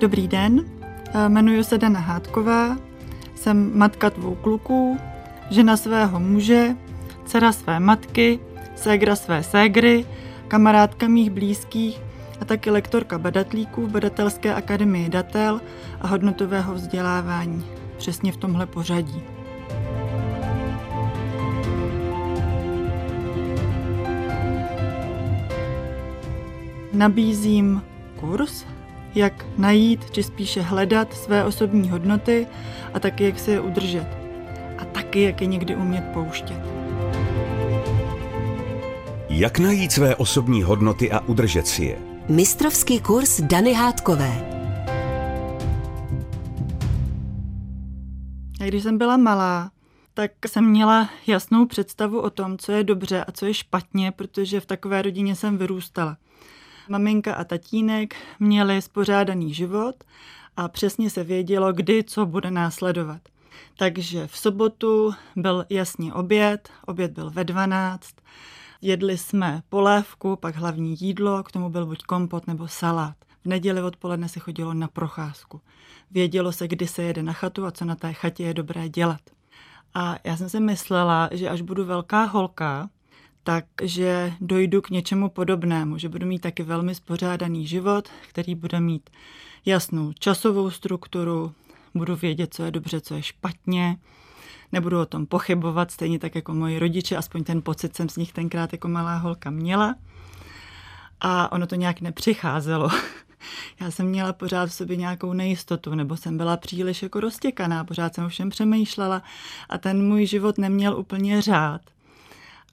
Dobrý den, eh, jmenuji se Dana Hádková, jsem matka dvou kluků, žena svého muže, dcera své matky, ségra své ségry, kamarádka mých blízkých a taky lektorka badatlíků v Badatelské akademii Datel a hodnotového vzdělávání. Přesně v tomhle pořadí. Nabízím kurz, jak najít, či spíše hledat své osobní hodnoty a taky jak se je udržet. A taky jak je někdy umět pouštět. Jak najít své osobní hodnoty a udržet si je? Mistrovský kurz Dany Hádkové. A když jsem byla malá, tak jsem měla jasnou představu o tom, co je dobře a co je špatně, protože v takové rodině jsem vyrůstala. Maminka a tatínek měli spořádaný život a přesně se vědělo, kdy co bude následovat. Takže v sobotu byl jasně oběd, oběd byl ve 12, jedli jsme polévku, pak hlavní jídlo, k tomu byl buď kompot nebo salát. V neděli odpoledne se chodilo na procházku. Vědělo se, kdy se jede na chatu a co na té chatě je dobré dělat. A já jsem si myslela, že až budu velká holka, takže dojdu k něčemu podobnému, že budu mít taky velmi spořádaný život, který bude mít jasnou časovou strukturu, budu vědět, co je dobře, co je špatně, nebudu o tom pochybovat, stejně tak jako moji rodiče, aspoň ten pocit jsem z nich tenkrát jako malá holka měla. A ono to nějak nepřicházelo. Já jsem měla pořád v sobě nějakou nejistotu, nebo jsem byla příliš jako roztěkaná, pořád jsem o všem přemýšlela a ten můj život neměl úplně řád.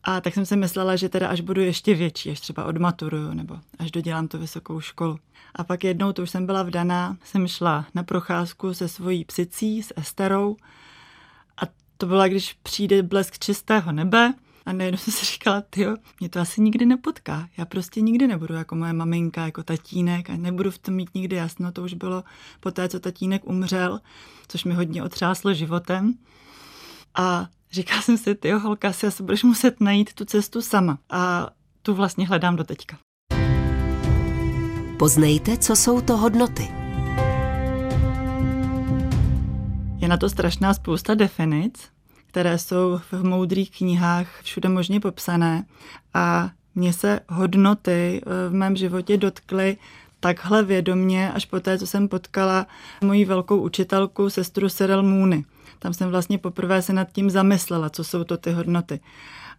A tak jsem si myslela, že teda až budu ještě větší, až třeba odmaturuju nebo až dodělám tu vysokou školu. A pak jednou, to už jsem byla vdaná, jsem šla na procházku se svojí psicí, s Esterou. A to byla, když přijde blesk čistého nebe, a najednou jsem si říkala, ty mě to asi nikdy nepotká. Já prostě nikdy nebudu jako moje maminka, jako tatínek a nebudu v tom mít nikdy jasno. To už bylo po té, co tatínek umřel, což mi hodně otřáslo životem. A Říkala jsem si, ty holka, si asi budeš muset najít tu cestu sama. A tu vlastně hledám do teďka. Poznejte, co jsou to hodnoty. Je na to strašná spousta definic, které jsou v moudrých knihách všude možně popsané a mně se hodnoty eh, v mém životě dotkly takhle vědomně až po té, co jsem potkala moji velkou učitelku, sestru Cyril Mooney. Tam jsem vlastně poprvé se nad tím zamyslela, co jsou to ty hodnoty.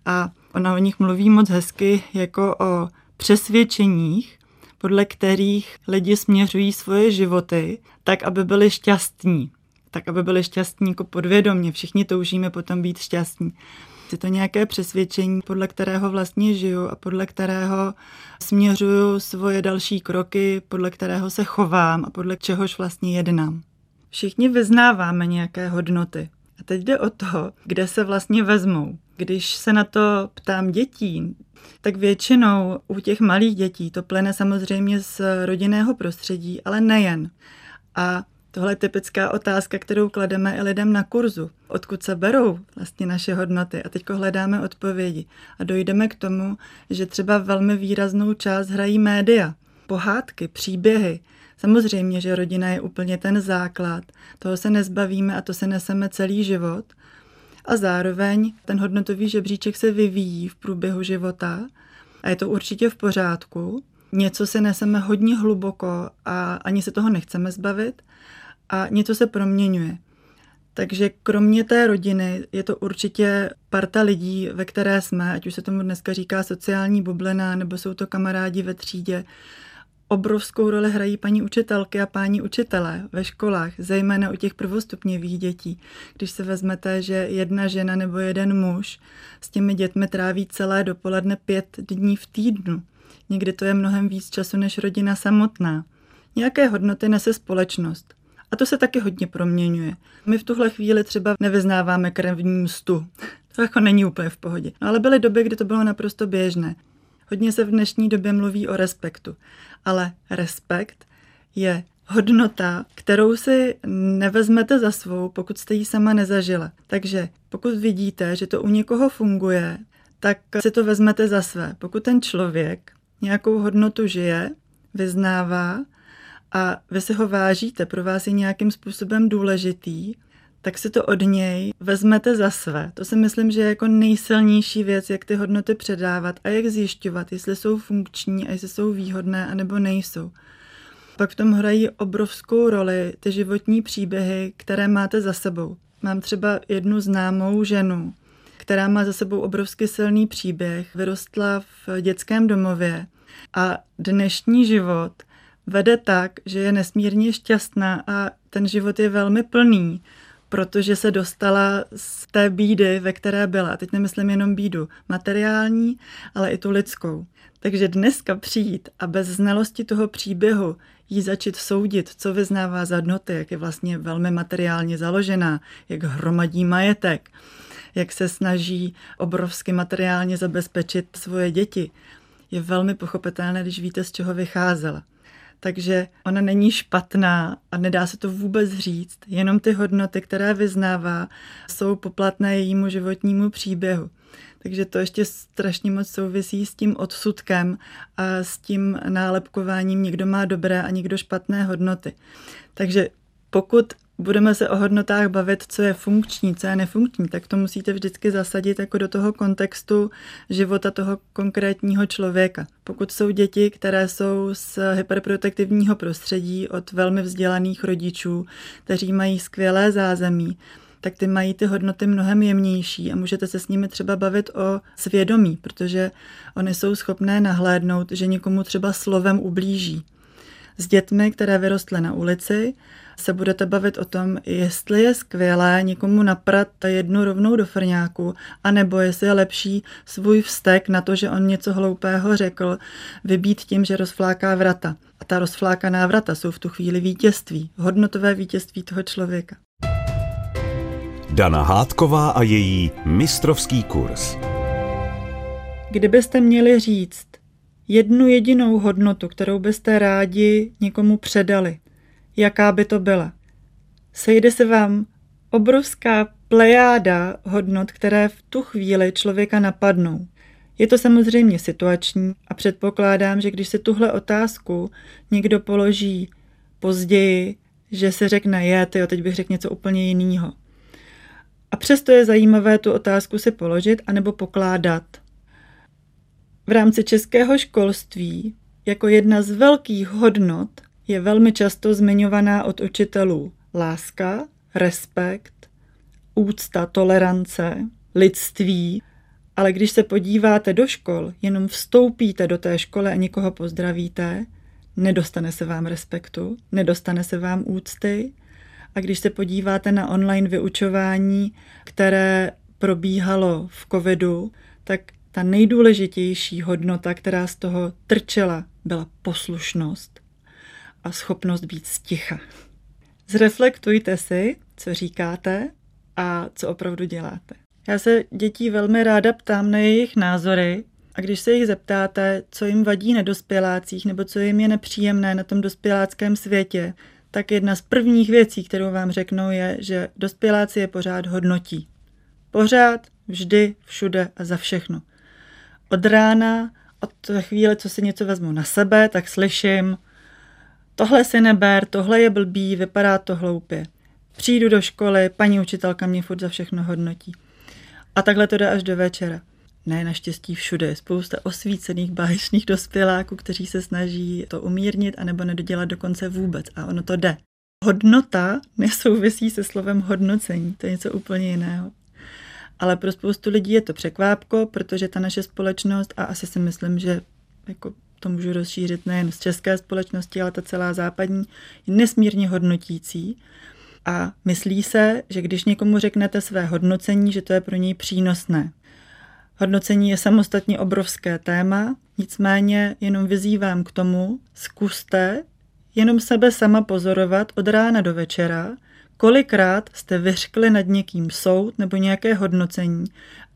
A ona o nich mluví moc hezky jako o přesvědčeních, podle kterých lidi směřují svoje životy tak, aby byli šťastní. Tak, aby byli šťastní jako podvědomě. Všichni toužíme potom být šťastní. Je to nějaké přesvědčení, podle kterého vlastně žiju a podle kterého směřuju svoje další kroky, podle kterého se chovám a podle čehož vlastně jednám. Všichni vyznáváme nějaké hodnoty. A teď jde o to, kde se vlastně vezmou. Když se na to ptám dětí, tak většinou u těch malých dětí to plyne samozřejmě z rodinného prostředí, ale nejen. A tohle je typická otázka, kterou klademe i lidem na kurzu. Odkud se berou vlastně naše hodnoty? A teď hledáme odpovědi. A dojdeme k tomu, že třeba velmi výraznou část hrají média. Pohádky, příběhy, Samozřejmě, že rodina je úplně ten základ, toho se nezbavíme a to se neseme celý život. A zároveň ten hodnotový žebříček se vyvíjí v průběhu života a je to určitě v pořádku. Něco se neseme hodně hluboko a ani se toho nechceme zbavit a něco se proměňuje. Takže kromě té rodiny je to určitě parta lidí, ve které jsme, ať už se tomu dneska říká sociální bublina, nebo jsou to kamarádi ve třídě, obrovskou roli hrají paní učitelky a páni učitelé ve školách, zejména u těch prvostupněvých dětí. Když se vezmete, že jedna žena nebo jeden muž s těmi dětmi tráví celé dopoledne pět dní v týdnu. Někdy to je mnohem víc času než rodina samotná. Nějaké hodnoty nese společnost. A to se taky hodně proměňuje. My v tuhle chvíli třeba nevyznáváme krevní mstu. To jako není úplně v pohodě. No ale byly doby, kdy to bylo naprosto běžné. Hodně se v dnešní době mluví o respektu, ale respekt je hodnota, kterou si nevezmete za svou, pokud jste ji sama nezažila. Takže pokud vidíte, že to u někoho funguje, tak si to vezmete za své. Pokud ten člověk nějakou hodnotu žije, vyznává a vy si ho vážíte, pro vás je nějakým způsobem důležitý, tak si to od něj vezmete za své. To si myslím, že je jako nejsilnější věc, jak ty hodnoty předávat a jak zjišťovat, jestli jsou funkční a jestli jsou výhodné anebo nejsou. Pak v tom hrají obrovskou roli ty životní příběhy, které máte za sebou. Mám třeba jednu známou ženu, která má za sebou obrovsky silný příběh, vyrostla v dětském domově a dnešní život vede tak, že je nesmírně šťastná a ten život je velmi plný, protože se dostala z té bídy, ve které byla. Teď nemyslím jenom bídu materiální, ale i tu lidskou. Takže dneska přijít a bez znalosti toho příběhu jí začít soudit, co vyznává za hodnoty, jak je vlastně velmi materiálně založená, jak hromadí majetek, jak se snaží obrovsky materiálně zabezpečit svoje děti, je velmi pochopitelné, když víte, z čeho vycházela. Takže ona není špatná a nedá se to vůbec říct. Jenom ty hodnoty, které vyznává, jsou poplatné jejímu životnímu příběhu. Takže to ještě strašně moc souvisí s tím odsudkem a s tím nálepkováním, někdo má dobré a někdo špatné hodnoty. Takže pokud budeme se o hodnotách bavit, co je funkční, co je nefunkční, tak to musíte vždycky zasadit jako do toho kontextu života toho konkrétního člověka. Pokud jsou děti, které jsou z hyperprotektivního prostředí od velmi vzdělaných rodičů, kteří mají skvělé zázemí, tak ty mají ty hodnoty mnohem jemnější a můžete se s nimi třeba bavit o svědomí, protože oni jsou schopné nahlédnout, že někomu třeba slovem ublíží. S dětmi, které vyrostly na ulici, se budete bavit o tom, jestli je skvělé někomu naprat jednu rovnou do frňáku, anebo jestli je lepší svůj vztek na to, že on něco hloupého řekl, vybít tím, že rozfláká vrata. A ta rozflákaná vrata jsou v tu chvíli vítězství, hodnotové vítězství toho člověka. Dana Hádková a její mistrovský kurz. Kdybyste měli říct jednu jedinou hodnotu, kterou byste rádi někomu předali, jaká by to byla? Sejde se vám obrovská plejáda hodnot, které v tu chvíli člověka napadnou. Je to samozřejmě situační a předpokládám, že když se tuhle otázku někdo položí později, že se řekne, je, tyjo, teď bych řekl něco úplně jiného. A přesto je zajímavé tu otázku si položit anebo pokládat. V rámci českého školství jako jedna z velkých hodnot je velmi často zmiňovaná od učitelů. Láska, respekt, úcta, tolerance, lidství, ale když se podíváte do škol, jenom vstoupíte do té školy a někoho pozdravíte, nedostane se vám respektu, nedostane se vám úcty, a když se podíváte na online vyučování, které probíhalo v covidu, tak ta nejdůležitější hodnota, která z toho trčela, byla poslušnost a schopnost být sticha. Zreflektujte si, co říkáte a co opravdu děláte. Já se dětí velmi ráda ptám na jejich názory a když se jich zeptáte, co jim vadí na dospělácích nebo co jim je nepříjemné na tom dospěláckém světě, tak jedna z prvních věcí, kterou vám řeknou, je, že dospěláci je pořád hodnotí. Pořád, vždy, všude a za všechno. Od rána, od chvíle, co si něco vezmu na sebe, tak slyším, tohle si neber, tohle je blbý, vypadá to hloupě. Přijdu do školy, paní učitelka mě furt za všechno hodnotí. A takhle to jde až do večera. Ne, naštěstí všude je spousta osvícených báječných dospěláků, kteří se snaží to umírnit anebo nedodělat dokonce vůbec. A ono to jde. Hodnota nesouvisí se slovem hodnocení, to je něco úplně jiného. Ale pro spoustu lidí je to překvápko, protože ta naše společnost, a asi si myslím, že jako to můžu rozšířit nejen z české společnosti, ale ta celá západní, je nesmírně hodnotící. A myslí se, že když někomu řeknete své hodnocení, že to je pro něj přínosné. Hodnocení je samostatně obrovské téma, nicméně jenom vyzývám k tomu, zkuste jenom sebe sama pozorovat od rána do večera, kolikrát jste vyřkli nad někým soud nebo nějaké hodnocení,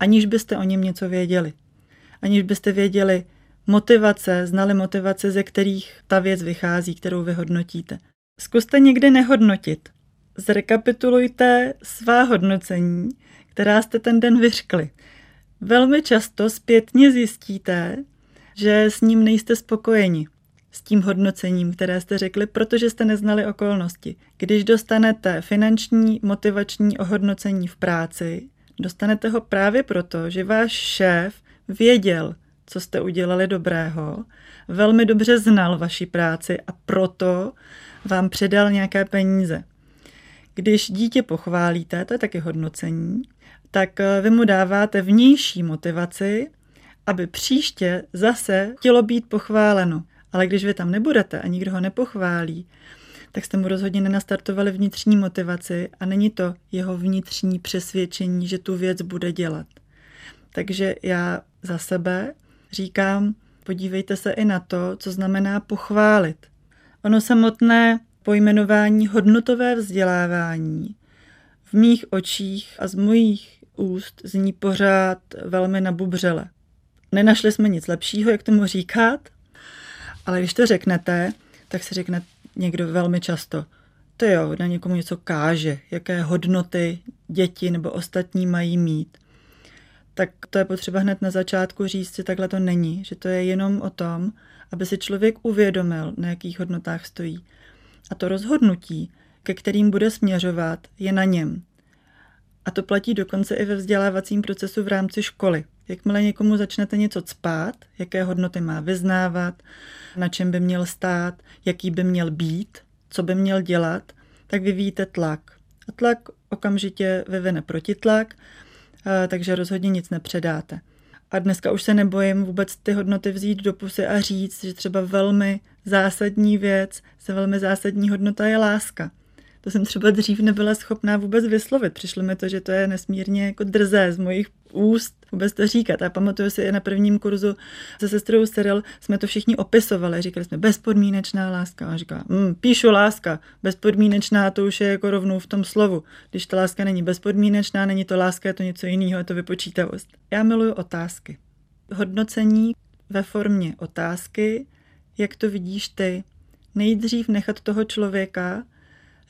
aniž byste o něm něco věděli. Aniž byste věděli motivace, znali motivace, ze kterých ta věc vychází, kterou vy hodnotíte. Zkuste někdy nehodnotit. Zrekapitulujte svá hodnocení, která jste ten den vyřkli. Velmi často zpětně zjistíte, že s ním nejste spokojeni. s tím hodnocením, které jste řekli, protože jste neznali okolnosti. Když dostanete finanční motivační ohodnocení v práci, dostanete ho právě proto, že váš šéf věděl, co jste udělali dobrého, velmi dobře znal vaši práci a proto vám předal nějaké peníze. Když dítě pochválíte, to je taky hodnocení, tak eh, vy mu dáváte vnější motivaci, aby příště zase chtělo být pochváleno. Ale když vy tam nebudete a nikdo ho nepochválí, tak jste mu rozhodně nenastartovali vnitřní motivaci a není to jeho vnitřní přesvědčení, že tu věc bude dělat. Takže já za sebe říkám, podívejte se i na to, co znamená pochválit. Ono samotné pojmenování hodnotové vzdělávání v mých očích a z mojich úst zní pořád velmi nabubřele. Nenašli jsme nic lepšího, jak tomu říkat, ale když to řeknete, tak si řekne někdo velmi často, to jo, na někomu něco káže, jaké hodnoty děti nebo ostatní mají mít. Tak to je potřeba hned na začátku říct že takhle to není, že to je jenom o tom, aby si člověk uvědomil, na jakých hodnotách stojí. A to rozhodnutí, ke kterým bude směřovat, je na něm. A to platí dokonce i ve vzdělávacím procesu v rámci školy. Jakmile někomu začnete něco cpát, jaké hodnoty má vyznávat, na čem by měl stát, jaký by měl být, co by měl dělat, tak vyvíjíte tlak. A tlak okamžitě vyvine protitlak, takže rozhodně nic nepředáte. A dneska už se nebojím vůbec ty hodnoty vzít do pusy a říct, že třeba velmi zásadní věc, se velmi zásadní hodnota je láska. To jsem třeba dřív nebyla schopná vůbec vyslovit. Přišlo mi to, že to je nesmírně jako drzé z mojich úst vůbec to říkat. A pamatuju si na prvním kurzu se sestrou Cyril jsme to všichni opisovali. Říkali jsme bezpodmínečná láska. A říká, mm, píšu láska. Bezpodmínečná to už je jako rovnou v tom slovu. Když ta láska není bezpodmínečná, není to láska, je to něco jiného, je to vypočítavost. Já miluju otázky. Hodnocení ve formě otázky, jak to vidíš ty. Nejdřív nechat toho člověka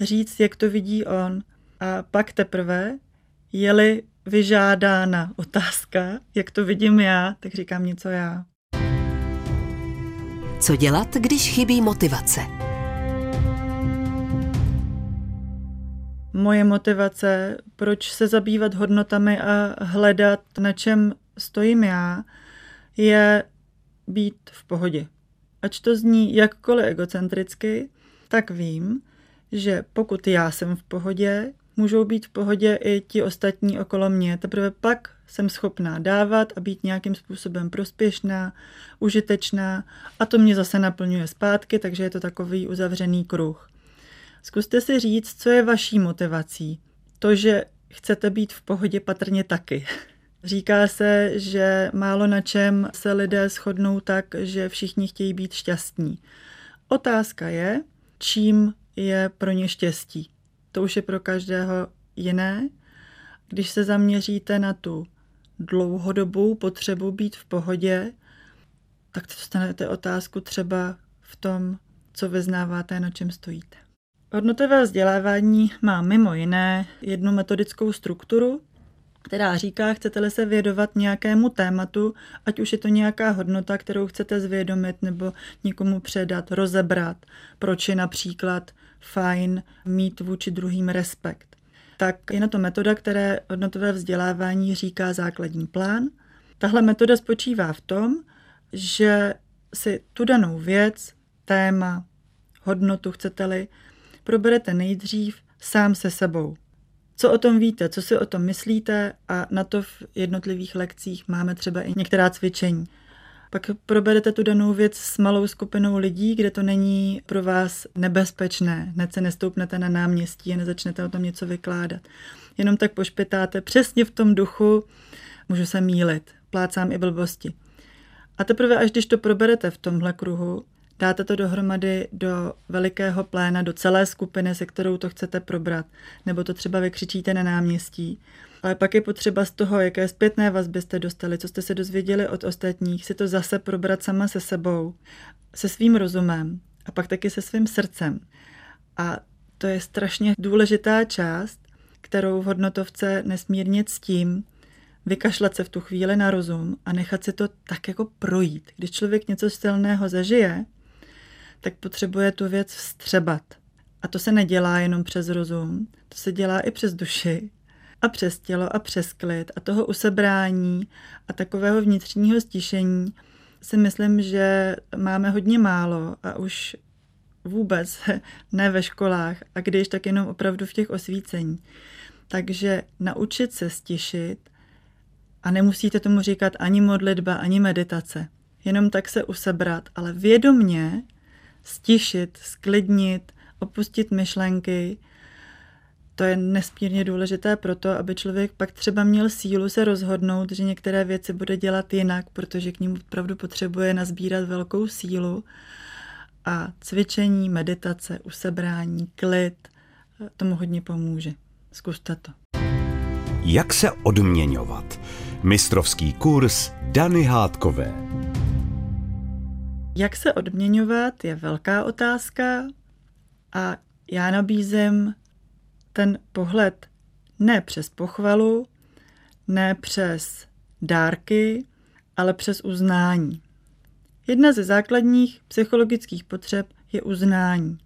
říct, jak to vidí on. A pak teprve, je-li vyžádána otázka, jak to vidím já, tak říkám něco já. Co dělat, když chybí motivace? Moje motivace, proč se zabývat hodnotami a hledat, na čem stojím já, je být v pohodě. Ač to zní jakkoliv egocentricky, tak vím, že pokud já jsem v pohodě, můžou být v pohodě i ti ostatní okolo mě. Teprve pak jsem schopná dávat a být nějakým způsobem prospěšná, užitečná a to mě zase naplňuje zpátky, takže je to takový uzavřený kruh. Zkuste si říct, co je vaší motivací. To, že chcete být v pohodě patrně taky. Říká se, že málo na čem se lidé shodnou tak, že všichni chtějí být šťastní. Otázka je, čím je pro ně štěstí. To už je pro každého jiné. Když se zaměříte na tu dlouhodobou potřebu být v pohodě, tak dostanete otázku třeba v tom, co vyznáváte, na čem stojíte. Hodnotové vzdělávání má mimo jiné jednu metodickou strukturu, která říká, chcete-li se vědovat nějakému tématu, ať už je to nějaká hodnota, kterou chcete zvědomit nebo někomu předat, rozebrat, proč je například fajn mít vůči druhým respekt. Tak je na to metoda, které hodnotové vzdělávání říká základní plán. Tahle metoda spočívá v tom, že si tu danou věc, téma, hodnotu chcete-li, proberete nejdřív sám se sebou. Co o tom víte, co si o tom myslíte a na to v jednotlivých lekcích máme třeba i některá cvičení. Pak proberete tu danou věc s malou skupinou lidí, kde to není pro vás nebezpečné. Hned se nestoupnete na náměstí a nezačnete o tom něco vykládat. Jenom tak pošpitáte přesně v tom duchu, můžu se mílit, plácám i blbosti. A teprve až když to proberete v tomhle kruhu, dáte to dohromady do velikého pléna, do celé skupiny, se kterou to chcete probrat, nebo to třeba vykřičíte na náměstí, ale pak je potřeba z toho, jaké zpětné vazby jste dostali, co jste se dozvěděli od ostatních, si to zase probrat sama se sebou, se svým rozumem a pak taky se svým srdcem. A to je strašně důležitá část, kterou v hodnotovce nesmírně ctím, vykašlat se v tu chvíli na rozum a nechat si to tak jako projít. Když člověk něco silného zažije, tak potřebuje tu věc vstřebat. A to se nedělá jenom přes rozum, to se dělá i přes duši a přes tělo a přes klid a toho usebrání a takového vnitřního stišení si myslím, že máme hodně málo a už vůbec ne ve školách a když tak jenom opravdu v těch osvícení. Takže naučit se stišit a nemusíte tomu říkat ani modlitba, ani meditace. Jenom tak se usebrat, ale vědomně stišit, sklidnit, opustit myšlenky. To je nesmírně důležité proto, aby člověk pak třeba měl sílu se rozhodnout, že některé věci bude dělat jinak, protože k ním opravdu potřebuje nazbírat velkou sílu. A cvičení, meditace, usebrání, klid, tomu hodně pomůže. Zkuste to. Jak se odměňovat? Mistrovský kurz Dany Hádkové. Jak se odměňovat je velká otázka a já nabízím ten pohled ne přes pochvalu, ne přes dárky, ale přes uznání. Jedna ze základních psychologických potřeb je uznání.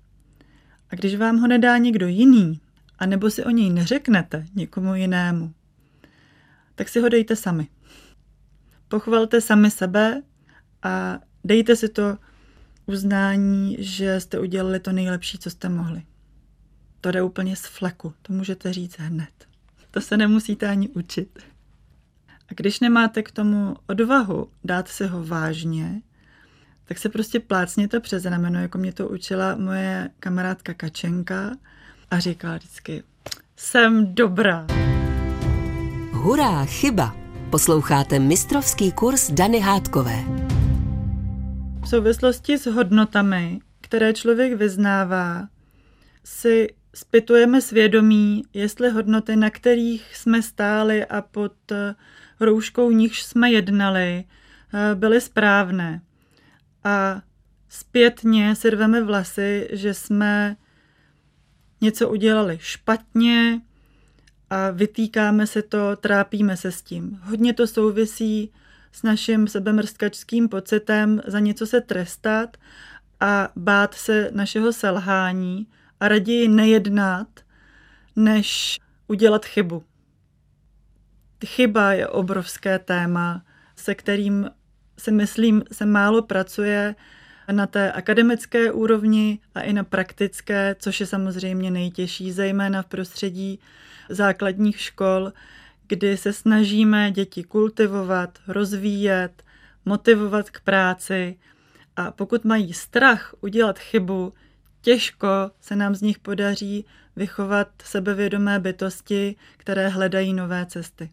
A když vám ho nedá někdo jiný, a nebo si o něj neřeknete někomu jinému, tak si ho dejte sami. Pochvalte sami sebe a dejte si to uznání, že jste udělali to nejlepší, co jste mohli. To jde úplně z fleku, to můžete říct hned. To se nemusíte ani učit. A když nemáte k tomu odvahu dát si ho vážně, tak se prostě plácněte přes rameno, jako mě to učila moje kamarádka Kačenka a říkala vždycky, jsem dobrá. Hurá, chyba! Posloucháte mistrovský kurz Dany Hádkové. V souvislosti s hodnotami, které člověk vyznává, si spytujeme svědomí, jestli hodnoty, na kterých jsme stáli a pod rouškou nichž jsme jednali, byly správné. A zpětně si rveme vlasy, že jsme něco udělali špatně a vytýkáme se to, trápíme se s tím. Hodně to souvisí s naším sebemrskačským pocitem za něco se trestat a bát se našeho selhání a raději nejednat, než udělat chybu. Chyba je obrovské téma, se kterým si myslím, se málo pracuje na té akademické úrovni a i na praktické, což je samozřejmě nejtěžší, zejména v prostředí základních škol, kdy se snažíme děti kultivovat, rozvíjet, motivovat k práci a pokud mají strach udělat chybu, těžko se nám z nich podaří vychovat sebevědomé bytosti, které hledají nové cesty.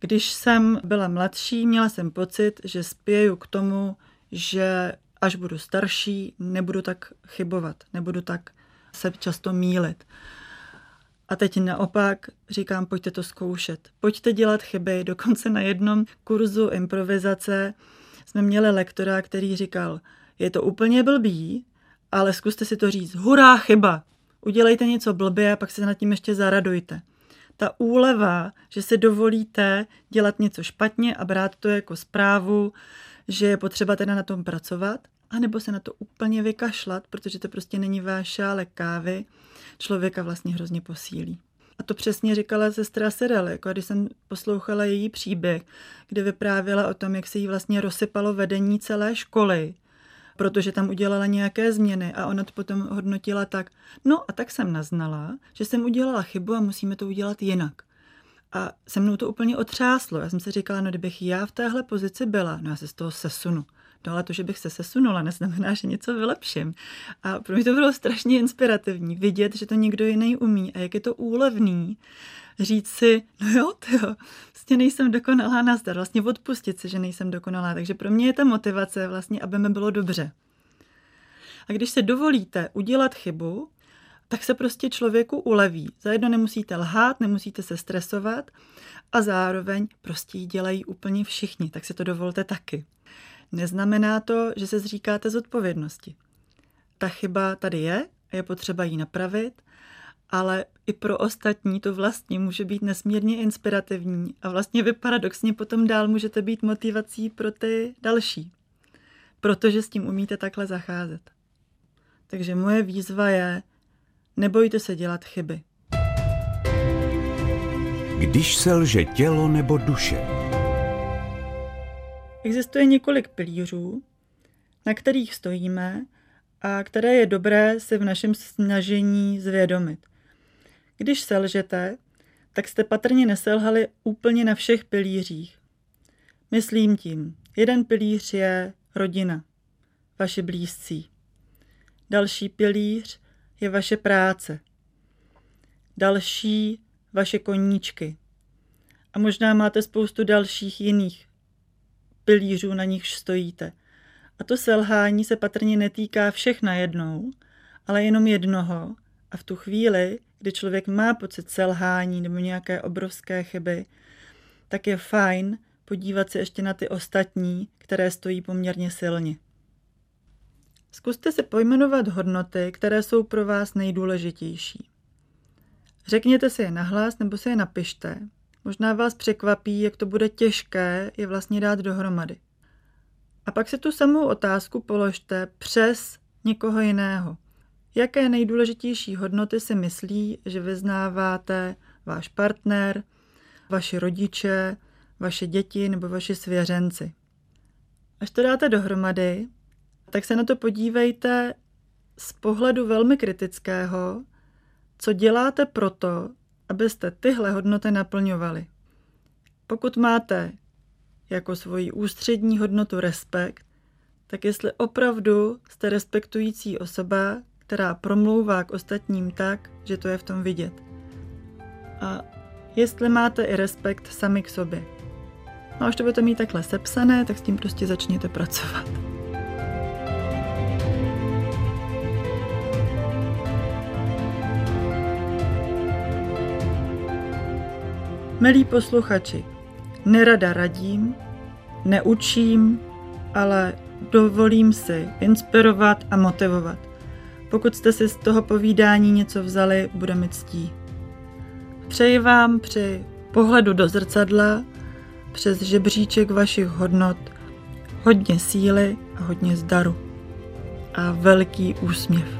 Když jsem byla mladší, měla jsem pocit, že spěju k tomu, že až budu starší, nebudu tak chybovat, nebudu tak se často mílit. A teď naopak říkám, pojďte to zkoušet. Pojďte dělat chyby. Dokonce na jednom kurzu improvizace jsme měli lektora, který říkal, je to úplně blbý, ale zkuste si to říct. Hurá, chyba! Udělejte něco blbě a pak se nad tím ještě zaradujte. Ta úleva, že si dovolíte dělat něco špatně a brát to jako zprávu, že je potřeba teda na tom pracovat, anebo se na to úplně vykašlat, protože to prostě není váš šálek kávy, člověka vlastně hrozně posílí. A to přesně říkala sestra Serel, jako když jsem poslouchala její příběh, kde vyprávěla o tom, jak se jí vlastně rozsypalo vedení celé školy, protože tam udělala nějaké změny a ona to potom hodnotila tak, no a tak jsem naznala, že jsem udělala chybu a musíme to udělat jinak. A se mnou to úplně otřáslo. Já jsem si říkala, no kdybych já v téhle pozici byla, no já se z toho sesunu. No ale to, že bych se sesunula, neznamená, že něco vylepším. A pro mě to bylo strašně inspirativní, vidět, že to někdo jiný umí a jak je to úlevný říct si, no jo, jo, vlastně nejsem dokonalá nazdar, vlastně odpustit si, že nejsem dokonalá. Takže pro mě je ta motivace vlastně, aby mi bylo dobře. A když se dovolíte udělat chybu, tak se prostě člověku uleví. Zajedno nemusíte lhát, nemusíte se stresovat a zároveň prostě ji dělají úplně všichni, tak si to dovolte taky. Neznamená to, že se zříkáte z odpovědnosti. Ta chyba tady je a je potřeba ji napravit, ale i pro ostatní to vlastně může být nesmírně inspirativní a vlastně vy paradoxně potom dál můžete být motivací pro ty další. protože s tím umíte takhle zacházet. Takže moje výzva je, nebojte se dělat chyby. Když selže tělo nebo duše. Existuje několik pilířů, na kterých stojíme a které je dobré si v našem snažení zvědomit. Když selžete, tak jste patrně neselhali úplně na všech pilířích. Myslím tím, jeden pilíř je rodina, vaši blízcí. Další pilíř je vaše práce. Další vaše koníčky. A možná máte spoustu dalších jiných pilířů, na nichž stojíte. A to selhání se patrně netýká všech najednou, ale jenom jednoho. A v tu chvíli, kdy člověk má pocit selhání nebo nějaké obrovské chyby, tak je fajn podívat se ještě na ty ostatní, které stojí poměrně silně. Zkuste si pojmenovat hodnoty, které jsou pro vás nejdůležitější. Řekněte si je nahlas nebo si je napište. Možná vás překvapí, jak to bude těžké je vlastně dát dohromady. A pak si tu samou otázku položte přes někoho jiného. Jaké nejdůležitější hodnoty si myslí, že vyznáváte váš partner, vaši rodiče, vaše děti nebo vaši svěřenci? Až to dáte dohromady, tak se na to podívejte z pohledu velmi kritického, co děláte proto, abyste tyhle hodnoty naplňovali. Pokud máte jako svoji ústřední hodnotu respekt, tak jestli opravdu jste respektující osoba, která promlouvá k ostatním tak, že to je v tom vidět. A jestli máte i respekt sami k sobě. No až to budete mít takhle sepsané, tak s tím prostě začněte pracovat. Milí posluchači, nerada radím, neučím, ale dovolím si inspirovat a motivovat. Pokud jste si z toho povídání něco vzali, bude mi ctí. Přeji vám při pohledu do zrcadla přes žebříček vašich hodnot hodně síly a hodně zdaru a velký úsměv.